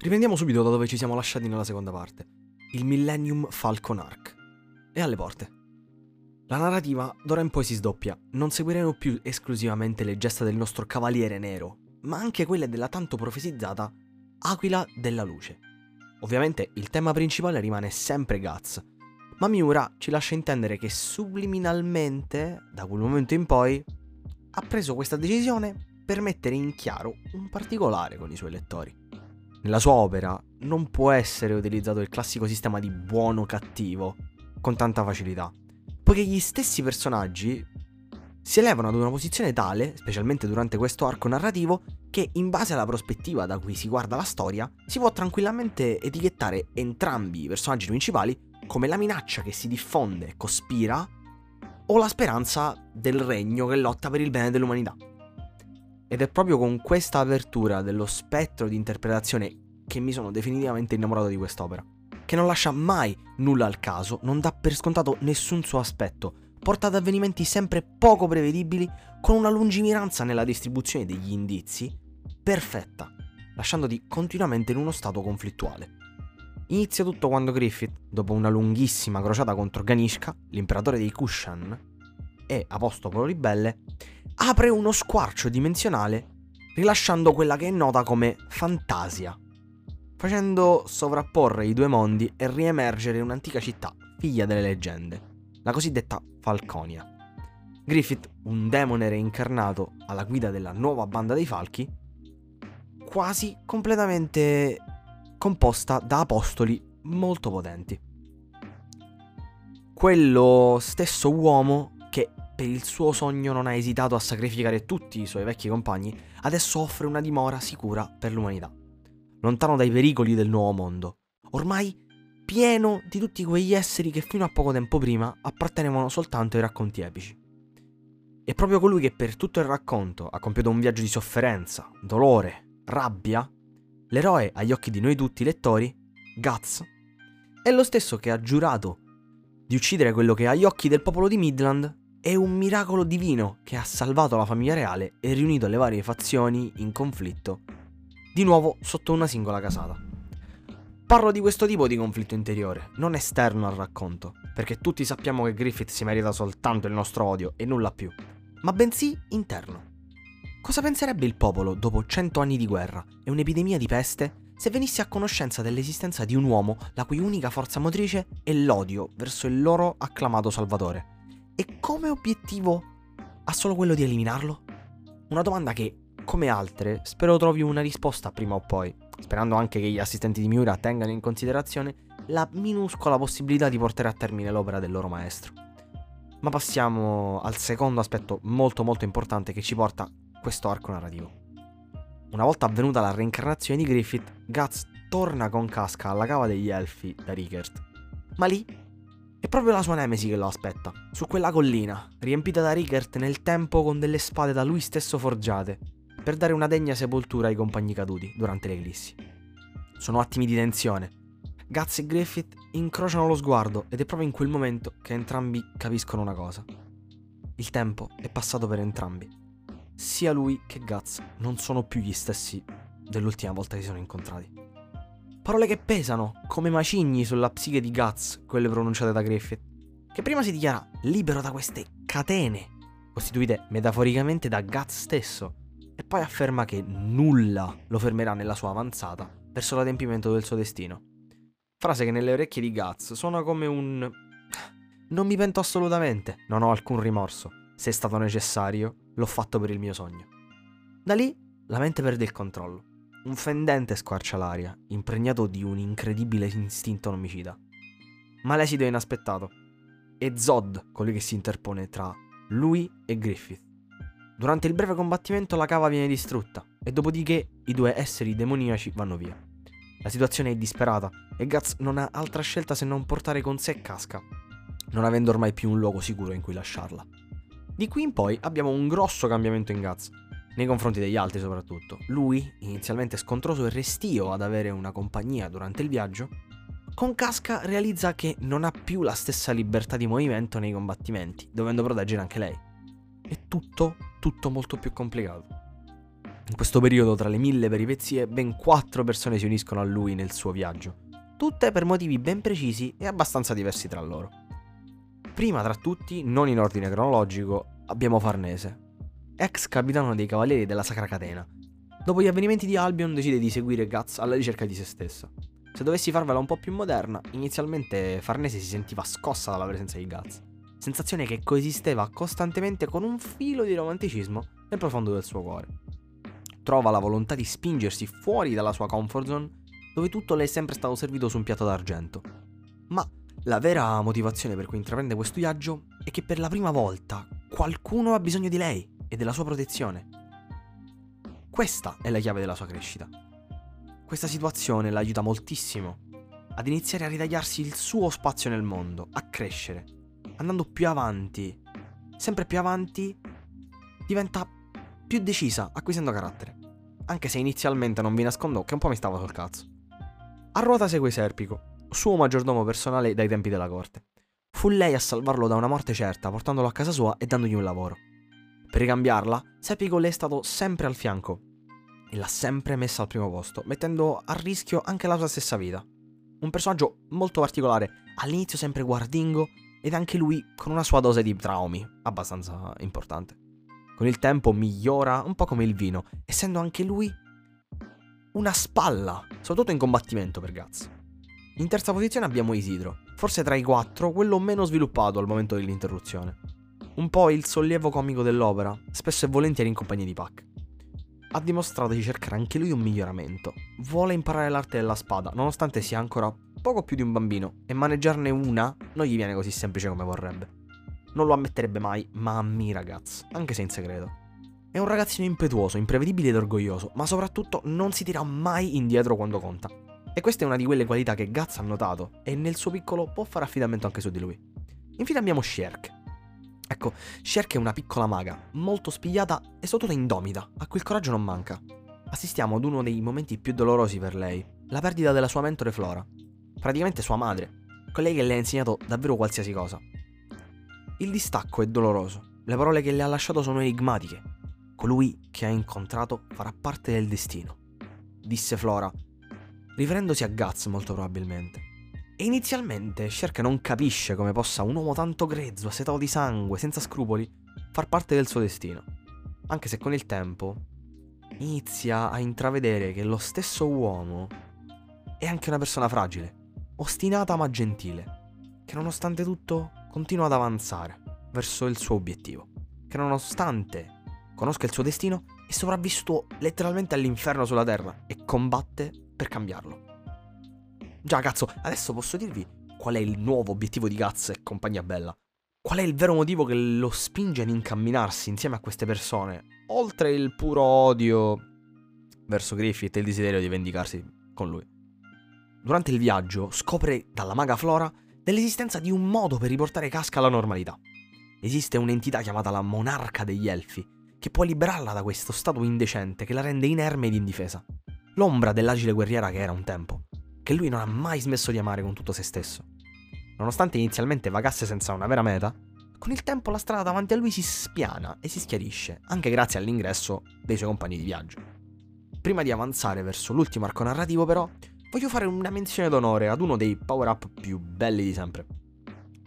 Riprendiamo subito da dove ci siamo lasciati nella seconda parte. Il Millennium Falcon Arc. È alle porte. La narrativa d'ora in poi si sdoppia. Non seguiremo più esclusivamente le gesta del nostro cavaliere nero, ma anche quelle della tanto profetizzata Aquila della Luce. Ovviamente il tema principale rimane sempre Guts, ma Miura ci lascia intendere che subliminalmente, da quel momento in poi, ha preso questa decisione per mettere in chiaro un particolare con i suoi lettori. Nella sua opera non può essere utilizzato il classico sistema di buono-cattivo con tanta facilità, poiché gli stessi personaggi si elevano ad una posizione tale, specialmente durante questo arco narrativo, che in base alla prospettiva da cui si guarda la storia, si può tranquillamente etichettare entrambi i personaggi principali come la minaccia che si diffonde e cospira o la speranza del regno che lotta per il bene dell'umanità. Ed è proprio con questa apertura dello spettro di interpretazione che mi sono definitivamente innamorato di quest'opera. Che non lascia mai nulla al caso, non dà per scontato nessun suo aspetto, porta ad avvenimenti sempre poco prevedibili, con una lungimiranza nella distribuzione degli indizi perfetta, lasciandoti continuamente in uno stato conflittuale. Inizia tutto quando Griffith, dopo una lunghissima crociata contro Ganishka, l'imperatore dei Kushan, e Apostolo Ribelle, apre uno squarcio dimensionale rilasciando quella che è nota come fantasia, facendo sovrapporre i due mondi e riemergere un'antica città, figlia delle leggende, la cosiddetta Falconia. Griffith, un demone reincarnato alla guida della nuova banda dei falchi, quasi completamente composta da apostoli molto potenti. Quello stesso uomo per il suo sogno non ha esitato a sacrificare tutti i suoi vecchi compagni, adesso offre una dimora sicura per l'umanità, lontano dai pericoli del nuovo mondo, ormai pieno di tutti quegli esseri che fino a poco tempo prima appartenevano soltanto ai racconti epici. È proprio colui che per tutto il racconto ha compiuto un viaggio di sofferenza, dolore, rabbia, l'eroe agli occhi di noi tutti lettori, Guts, è lo stesso che ha giurato di uccidere quello che agli occhi del popolo di Midland è un miracolo divino che ha salvato la famiglia reale e riunito le varie fazioni in conflitto, di nuovo sotto una singola casata. Parlo di questo tipo di conflitto interiore, non esterno al racconto, perché tutti sappiamo che Griffith si merita soltanto il nostro odio e nulla più, ma bensì interno. Cosa penserebbe il popolo dopo cento anni di guerra e un'epidemia di peste se venisse a conoscenza dell'esistenza di un uomo la cui unica forza motrice è l'odio verso il loro acclamato salvatore? E come obiettivo ha solo quello di eliminarlo? Una domanda che, come altre, spero trovi una risposta prima o poi, sperando anche che gli assistenti di Miura tengano in considerazione la minuscola possibilità di portare a termine l'opera del loro maestro. Ma passiamo al secondo aspetto molto molto importante che ci porta questo arco narrativo. Una volta avvenuta la reincarnazione di Griffith, Guts torna con Casca alla cava degli Elfi da Rickert. Ma lì è proprio la sua nemesi che lo aspetta, su quella collina, riempita da Rickert nel tempo con delle spade da lui stesso forgiate, per dare una degna sepoltura ai compagni caduti durante le eclissi. Sono attimi di tensione. Guts e Griffith incrociano lo sguardo ed è proprio in quel momento che entrambi capiscono una cosa. Il tempo è passato per entrambi. Sia lui che Guts non sono più gli stessi dell'ultima volta che si sono incontrati. Parole che pesano, come macigni sulla psiche di Guts, quelle pronunciate da Griffith, che prima si dichiara libero da queste catene, costituite metaforicamente da Guts stesso, e poi afferma che nulla lo fermerà nella sua avanzata verso l'adempimento del suo destino. Frase che nelle orecchie di Guts suona come un... Non mi pento assolutamente, non ho alcun rimorso. Se è stato necessario, l'ho fatto per il mio sogno. Da lì la mente perde il controllo. Un fendente squarcia l'aria, impregnato di un incredibile istinto omicida. Ma l'esito è inaspettato. È Zod colui che si interpone tra lui e Griffith. Durante il breve combattimento la cava viene distrutta e dopodiché i due esseri demoniaci vanno via. La situazione è disperata e Guts non ha altra scelta se non portare con sé Casca, non avendo ormai più un luogo sicuro in cui lasciarla. Di qui in poi abbiamo un grosso cambiamento in Guts, nei confronti degli altri soprattutto. Lui, inizialmente scontroso e restio ad avere una compagnia durante il viaggio, con Casca realizza che non ha più la stessa libertà di movimento nei combattimenti, dovendo proteggere anche lei. È tutto, tutto molto più complicato. In questo periodo, tra le mille peripezie, ben quattro persone si uniscono a lui nel suo viaggio, tutte per motivi ben precisi e abbastanza diversi tra loro. Prima tra tutti, non in ordine cronologico, abbiamo Farnese, ex capitano dei Cavalieri della Sacra Catena. Dopo gli avvenimenti di Albion decide di seguire Guts alla ricerca di se stessa. Se dovessi farvela un po' più moderna, inizialmente Farnese si sentiva scossa dalla presenza di Guts, sensazione che coesisteva costantemente con un filo di romanticismo nel profondo del suo cuore trova la volontà di spingersi fuori dalla sua comfort zone, dove tutto le è sempre stato servito su un piatto d'argento. Ma la vera motivazione per cui intraprende questo viaggio è che per la prima volta qualcuno ha bisogno di lei e della sua protezione. Questa è la chiave della sua crescita. Questa situazione l'aiuta moltissimo ad iniziare a ritagliarsi il suo spazio nel mondo, a crescere. Andando più avanti, sempre più avanti, diventa più decisa, acquisendo carattere anche se inizialmente non vi nascondo che un po' mi stava sul cazzo. A ruota segue Serpico, suo maggiordomo personale dai tempi della corte. Fu lei a salvarlo da una morte certa, portandolo a casa sua e dandogli un lavoro. Per ricambiarla, Serpico le è stato sempre al fianco e l'ha sempre messa al primo posto, mettendo a rischio anche la sua stessa vita. Un personaggio molto particolare, all'inizio sempre guardingo ed anche lui con una sua dose di traumi abbastanza importante con il tempo migliora un po' come il vino, essendo anche lui una spalla, soprattutto in combattimento per Guts. In terza posizione abbiamo Isidro, forse tra i quattro quello meno sviluppato al momento dell'interruzione. Un po' il sollievo comico dell'opera, spesso e volentieri in compagnia di Pac. Ha dimostrato di cercare anche lui un miglioramento. Vuole imparare l'arte della spada, nonostante sia ancora poco più di un bambino, e maneggiarne una non gli viene così semplice come vorrebbe. Non lo ammetterebbe mai, ma ammira Guts, anche se in segreto. È un ragazzino impetuoso, imprevedibile ed orgoglioso, ma soprattutto non si tira mai indietro quando conta. E questa è una di quelle qualità che Guts ha notato e nel suo piccolo può fare affidamento anche su di lui. Infine abbiamo Sherk. Ecco, Sherk è una piccola maga, molto spigliata e soprattutto indomita, a cui il coraggio non manca. Assistiamo ad uno dei momenti più dolorosi per lei, la perdita della sua mentore Flora. Praticamente sua madre, colei che le ha insegnato davvero qualsiasi cosa. Il distacco è doloroso. Le parole che le ha lasciato sono enigmatiche. Colui che ha incontrato farà parte del destino, disse Flora, riferendosi a Guts molto probabilmente. E inizialmente Sherk non capisce come possa un uomo tanto grezzo, assetato di sangue, senza scrupoli, far parte del suo destino. Anche se con il tempo inizia a intravedere che lo stesso uomo è anche una persona fragile, ostinata ma gentile, che nonostante tutto continua ad avanzare verso il suo obiettivo, che nonostante conosca il suo destino è sopravvissuto letteralmente all'inferno sulla Terra e combatte per cambiarlo. Già cazzo, adesso posso dirvi qual è il nuovo obiettivo di Guts e compagnia bella. Qual è il vero motivo che lo spinge ad incamminarsi insieme a queste persone, oltre il puro odio verso Griffith e il desiderio di vendicarsi con lui. Durante il viaggio scopre dalla maga Flora dell'esistenza di un modo per riportare Casca alla normalità. Esiste un'entità chiamata la Monarca degli Elfi, che può liberarla da questo stato indecente che la rende inerme ed indifesa. L'ombra dell'agile guerriera che era un tempo, che lui non ha mai smesso di amare con tutto se stesso. Nonostante inizialmente vagasse senza una vera meta, con il tempo la strada davanti a lui si spiana e si schiarisce, anche grazie all'ingresso dei suoi compagni di viaggio. Prima di avanzare verso l'ultimo arco narrativo, però, voglio fare una menzione d'onore ad uno dei power-up più belli di sempre.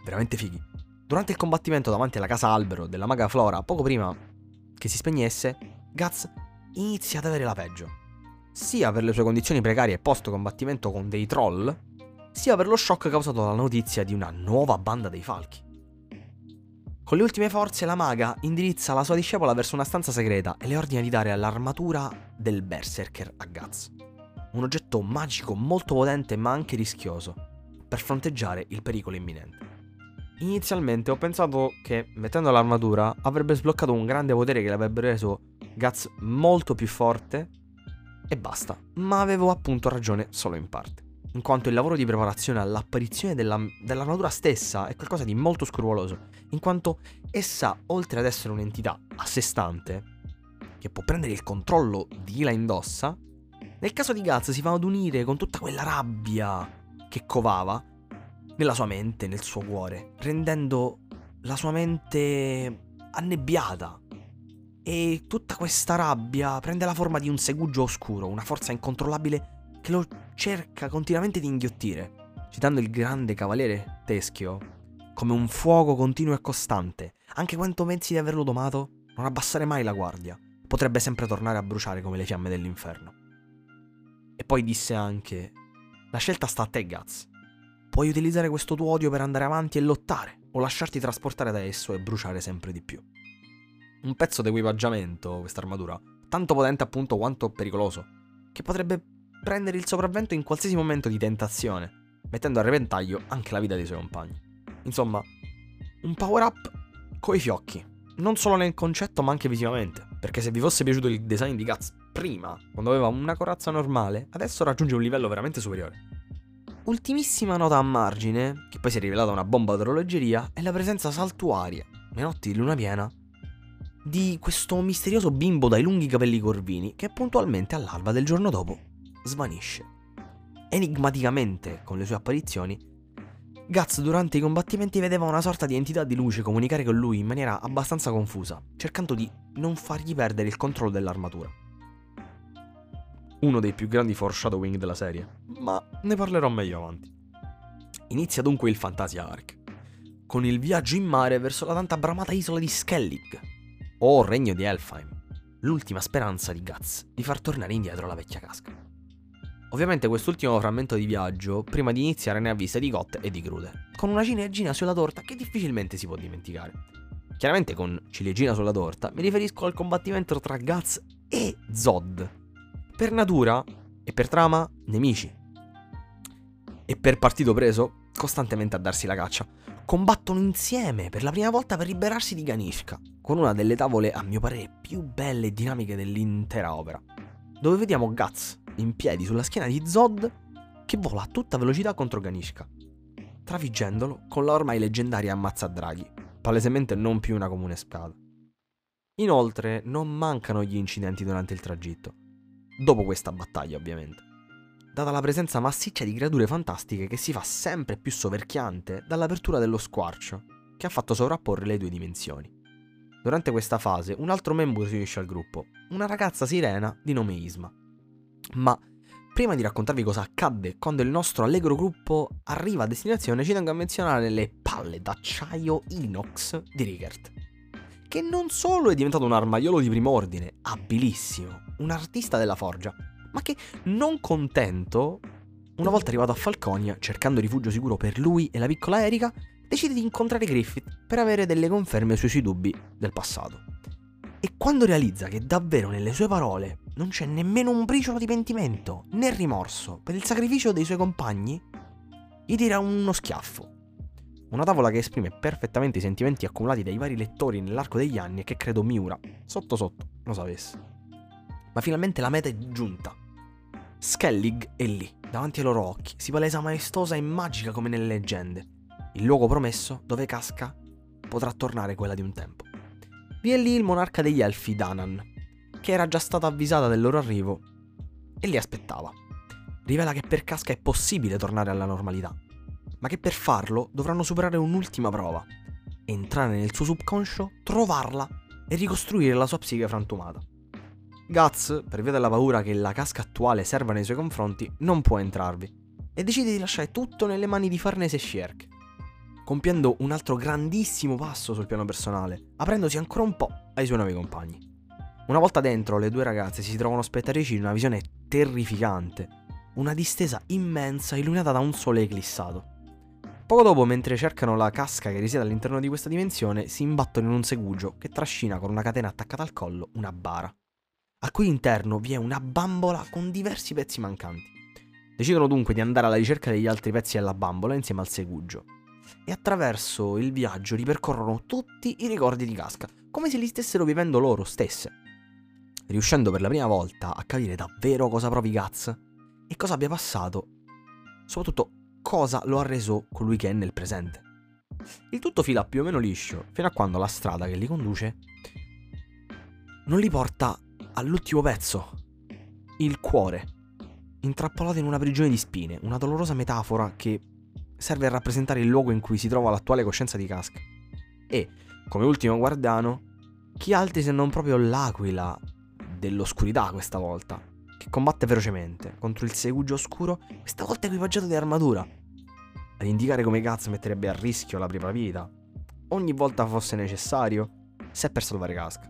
Veramente fighi. Durante il combattimento davanti alla casa albero della maga Flora, poco prima che si spegnesse, Guts inizia ad avere la peggio. Sia per le sue condizioni precarie post combattimento con dei troll, sia per lo shock causato dalla notizia di una nuova banda dei falchi. Con le ultime forze la maga indirizza la sua discepola verso una stanza segreta e le ordina di dare l'armatura del berserker a Guts un oggetto magico molto potente ma anche rischioso, per fronteggiare il pericolo imminente. Inizialmente ho pensato che mettendo l'armatura avrebbe sbloccato un grande potere che le avrebbe reso Guts molto più forte e basta, ma avevo appunto ragione solo in parte, in quanto il lavoro di preparazione all'apparizione della, dell'armatura stessa è qualcosa di molto scrupoloso, in quanto essa, oltre ad essere un'entità a sé stante, che può prendere il controllo di chi la indossa, nel caso di Guts si va ad unire con tutta quella rabbia che covava nella sua mente, nel suo cuore, rendendo la sua mente annebbiata E tutta questa rabbia prende la forma di un segugio oscuro, una forza incontrollabile che lo cerca continuamente di inghiottire, citando il grande cavaliere Teschio come un fuoco continuo e costante. Anche quando pensi di averlo domato, non abbassare mai la guardia. Potrebbe sempre tornare a bruciare come le fiamme dell'inferno. E poi disse anche: La scelta sta a te, Guts. Puoi utilizzare questo tuo odio per andare avanti e lottare, o lasciarti trasportare da esso e bruciare sempre di più. Un pezzo d'equipaggiamento, questa armatura, tanto potente appunto quanto pericoloso, che potrebbe prendere il sopravvento in qualsiasi momento di tentazione, mettendo a repentaglio anche la vita dei suoi compagni. Insomma, un power up coi fiocchi, non solo nel concetto ma anche visivamente, perché se vi fosse piaciuto il design di Guts prima, quando aveva una corazza normale, adesso raggiunge un livello veramente superiore. Ultimissima nota a margine, che poi si è rivelata una bomba d'orologeria, è la presenza saltuaria, nei notti di luna piena, di questo misterioso bimbo dai lunghi capelli corvini che puntualmente all'alba del giorno dopo svanisce. Enigmaticamente, con le sue apparizioni, Guts durante i combattimenti vedeva una sorta di entità di luce comunicare con lui in maniera abbastanza confusa, cercando di non fargli perdere il controllo dell'armatura. Uno dei più grandi foreshadowing della serie, ma ne parlerò meglio avanti. Inizia dunque il Fantasia Arc, con il viaggio in mare verso la tanto bramata isola di Skellig, o regno di Elfheim, l'ultima speranza di Guts di far tornare indietro la vecchia casca. Ovviamente quest'ultimo frammento di viaggio, prima di iniziare, ne ha viste di cotte e di crude, con una ciliegina sulla torta che difficilmente si può dimenticare. Chiaramente con ciliegina sulla torta mi riferisco al combattimento tra Guts e Zod. Per natura e per trama, nemici. E per partito preso, costantemente a darsi la caccia. Combattono insieme per la prima volta per liberarsi di Ganishka, con una delle tavole a mio parere più belle e dinamiche dell'intera opera, dove vediamo Guts in piedi sulla schiena di Zod che vola a tutta velocità contro Ganishka, trafiggendolo con la ormai leggendaria ammazza draghi, palesemente non più una comune spada. Inoltre non mancano gli incidenti durante il tragitto, dopo questa battaglia ovviamente, data la presenza massiccia di creature fantastiche che si fa sempre più soverchiante dall'apertura dello squarcio, che ha fatto sovrapporre le due dimensioni. Durante questa fase un altro membro si unisce al gruppo, una ragazza sirena di nome Isma. Ma prima di raccontarvi cosa accadde quando il nostro allegro gruppo arriva a destinazione, ci tengo a menzionare le palle d'acciaio inox di Rickert. Che non solo è diventato un armaiolo di prim'ordine, abilissimo, un artista della forgia, ma che non contento, una volta arrivato a Falconia, cercando rifugio sicuro per lui e la piccola Erika, decide di incontrare Griffith per avere delle conferme sui suoi dubbi del passato. E quando realizza che davvero nelle sue parole non c'è nemmeno un briciolo di pentimento né rimorso per il sacrificio dei suoi compagni, gli tira uno schiaffo. Una tavola che esprime perfettamente i sentimenti accumulati dai vari lettori nell'arco degli anni e che credo Miura, sotto sotto, lo sapesse. Ma finalmente la meta è giunta. Skellig è lì, davanti ai loro occhi, si palesa maestosa e magica come nelle leggende il luogo promesso dove Casca potrà tornare quella di un tempo. Vi è lì il monarca degli elfi Danan, che era già stata avvisata del loro arrivo e li aspettava. Rivela che per Casca è possibile tornare alla normalità, ma che per farlo dovranno superare un'ultima prova, entrare nel suo subconscio, trovarla e ricostruire la sua psiche frantumata. Guts, per via della paura che la casca attuale serva nei suoi confronti, non può entrarvi e decide di lasciare tutto nelle mani di Farnese e Shierk, compiendo un altro grandissimo passo sul piano personale, aprendosi ancora un po' ai suoi nuovi compagni. Una volta dentro, le due ragazze si trovano spettatrici di una visione terrificante, una distesa immensa illuminata da un sole eclissato. Poco dopo, mentre cercano la casca che risiede all'interno di questa dimensione, si imbattono in un segugio che trascina con una catena attaccata al collo una bara, al cui interno vi è una bambola con diversi pezzi mancanti. Decidono dunque di andare alla ricerca degli altri pezzi della bambola insieme al segugio, e attraverso il viaggio ripercorrono tutti i ricordi di Casca, come se li stessero vivendo loro stesse, riuscendo per la prima volta a capire davvero cosa provi Guts e cosa abbia passato, soprattutto cosa lo ha reso colui che è nel presente. Il tutto fila più o meno liscio, fino a quando la strada che li conduce non li porta all'ultimo pezzo, il cuore, intrappolato in una prigione di spine, una dolorosa metafora che serve a rappresentare il luogo in cui si trova l'attuale coscienza di Casca. E, come ultimo guardiano, Chi altri se non proprio l'aquila dell'oscurità questa volta, che combatte ferocemente contro il segugio oscuro, questa volta equipaggiato di armatura, ad indicare come Guts metterebbe a rischio la propria vita, ogni volta fosse necessario, se per salvare Casca.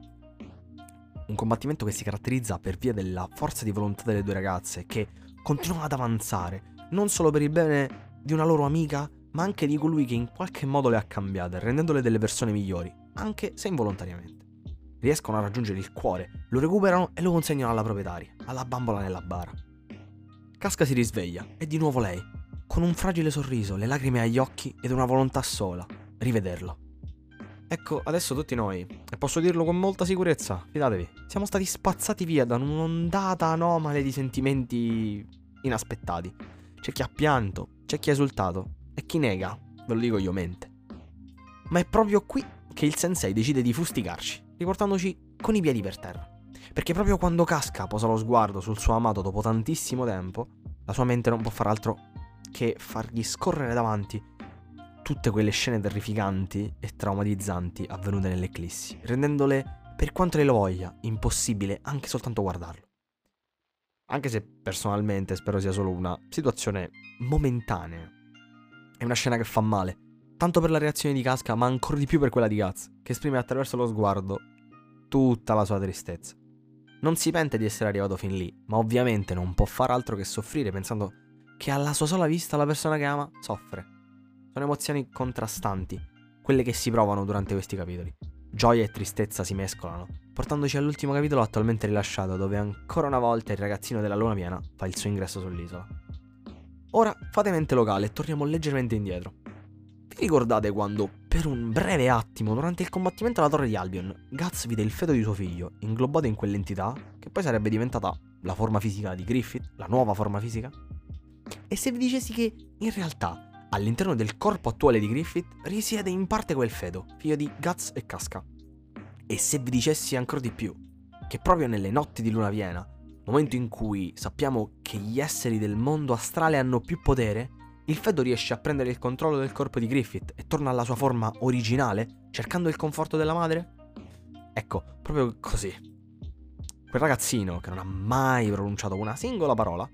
Un combattimento che si caratterizza per via della forza di volontà delle due ragazze che continuano ad avanzare, non solo per il bene di una loro amica, ma anche di colui che in qualche modo le ha cambiate, rendendole delle persone migliori, anche se involontariamente. Riescono a raggiungere il cuore, lo recuperano e lo consegnano alla proprietaria, alla bambola nella bara. Casca si risveglia, è di nuovo lei, con un fragile sorriso, le lacrime agli occhi ed una volontà sola, rivederlo. Ecco, adesso tutti noi, e posso dirlo con molta sicurezza, fidatevi, siamo stati spazzati via da un'ondata anomale di sentimenti inaspettati. C'è chi ha pianto, c'è chi ha esultato, e chi nega, ve lo dico io, mente. Ma è proprio qui che il sensei decide di fustigarci, riportandoci con i piedi per terra. Perché proprio quando Casca posa lo sguardo sul suo amato dopo tantissimo tempo, la sua mente non può far altro che fargli scorrere davanti tutte quelle scene terrificanti e traumatizzanti avvenute nell'eclissi, rendendole, per quanto lei lo voglia, impossibile anche soltanto guardarlo. Anche se personalmente spero sia solo una situazione momentanea. È una scena che fa male, tanto per la reazione di Casca, ma ancora di più per quella di Gaz, che esprime attraverso lo sguardo tutta la sua tristezza. Non si pente di essere arrivato fin lì, ma ovviamente non può far altro che soffrire pensando che alla sua sola vista la persona che ama soffre. Sono emozioni contrastanti, quelle che si provano durante questi capitoli. Gioia e tristezza si mescolano, portandoci all'ultimo capitolo attualmente rilasciato, dove ancora una volta il ragazzino della luna piena fa il suo ingresso sull'isola. Ora fate mente locale e torniamo leggermente indietro. Vi ricordate quando, per un breve attimo, durante il combattimento alla torre di Albion, Guts vide il feto di suo figlio, inglobato in quell'entità, che poi sarebbe diventata la forma fisica di Griffith, la nuova forma fisica? E se vi dicessi che, in realtà, all'interno del corpo attuale di Griffith risiede in parte quel feto, figlio di Guts e Casca. E se vi dicessi ancora di più, che proprio nelle notti di luna piena, momento in cui sappiamo che gli esseri del mondo astrale hanno più potere, il feto riesce a prendere il controllo del corpo di Griffith e torna alla sua forma originale, cercando il conforto della madre? Ecco, proprio così. Quel ragazzino che non ha mai pronunciato una singola parola,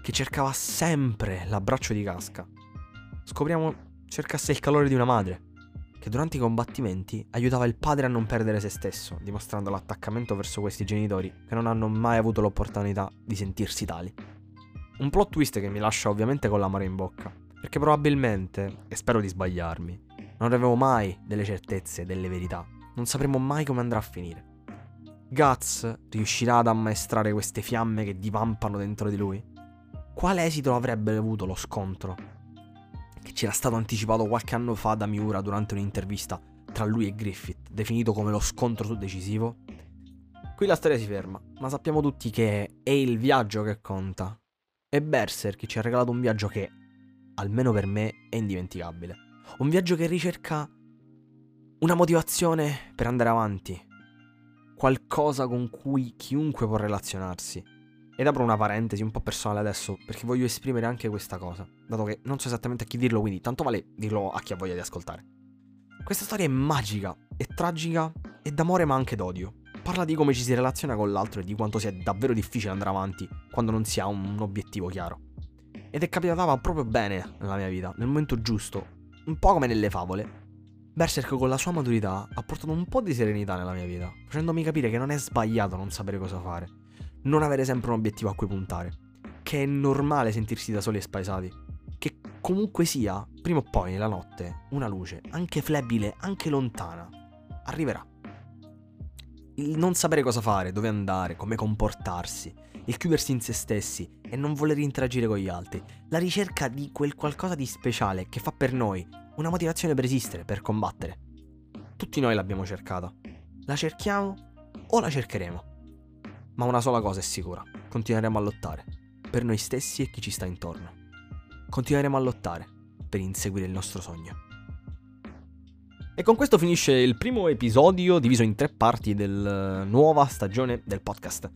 che cercava sempre l'abbraccio di Casca, scopriamo cercasse il calore di una madre, che durante i combattimenti aiutava il padre a non perdere se stesso, dimostrando l'attaccamento verso questi genitori che non hanno mai avuto l'opportunità di sentirsi tali. Un plot twist che mi lascia ovviamente con l'amore in bocca, perché probabilmente, e spero di sbagliarmi, non avremo mai delle certezze, delle verità, non sapremo mai come andrà a finire. Guts riuscirà ad ammaestrare queste fiamme che divampano dentro di lui? Quale esito avrebbe avuto lo scontro che ci era stato anticipato qualche anno fa da Miura durante un'intervista tra lui e Griffith, definito come lo scontro decisivo. Qui la storia si ferma, ma sappiamo tutti che è il viaggio che conta. E Berserk ci ha regalato un viaggio che, almeno per me, è indimenticabile. Un viaggio che ricerca una motivazione per andare avanti, qualcosa con cui chiunque può relazionarsi. Ed apro una parentesi un po' personale adesso, perché voglio esprimere anche questa cosa, dato che non so esattamente a chi dirlo, quindi tanto vale dirlo a chi ha voglia di ascoltare. Questa storia è magica, è tragica, è d'amore ma anche d'odio. Parla di come ci si relaziona con l'altro e di quanto sia davvero difficile andare avanti quando non si ha un obiettivo chiaro. Ed è capitata proprio bene nella mia vita, nel momento giusto, un po' come nelle favole. Berserk con la sua maturità ha portato un po' di serenità nella mia vita, facendomi capire che non è sbagliato non sapere cosa fare non avere sempre un obiettivo a cui puntare. Che è normale sentirsi da soli e spaesati. Che comunque sia, prima o poi nella notte, una luce, anche flebile, anche lontana, arriverà. Il non sapere cosa fare, dove andare, come comportarsi, il chiudersi in se stessi e non voler interagire con gli altri, la ricerca di quel qualcosa di speciale che fa per noi una motivazione per esistere, per combattere. Tutti noi l'abbiamo cercata. La cerchiamo o la cercheremo? Ma una sola cosa è sicura, continueremo a lottare, per noi stessi e chi ci sta intorno. Continueremo a lottare per inseguire il nostro sogno. E con questo finisce il primo episodio diviso in tre parti della nuova stagione del podcast.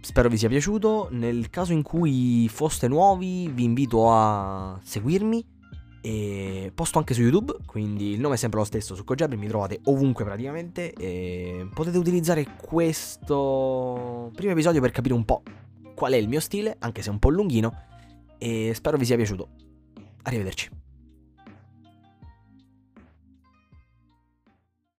Spero vi sia piaciuto, nel caso in cui foste nuovi vi invito a seguirmi E posto anche su YouTube, quindi il nome è sempre lo stesso su Kojabri, mi trovate ovunque praticamente. E potete utilizzare questo primo episodio per capire un po' qual è il mio stile, anche se è un po' lunghino. E spero vi sia piaciuto. Arrivederci.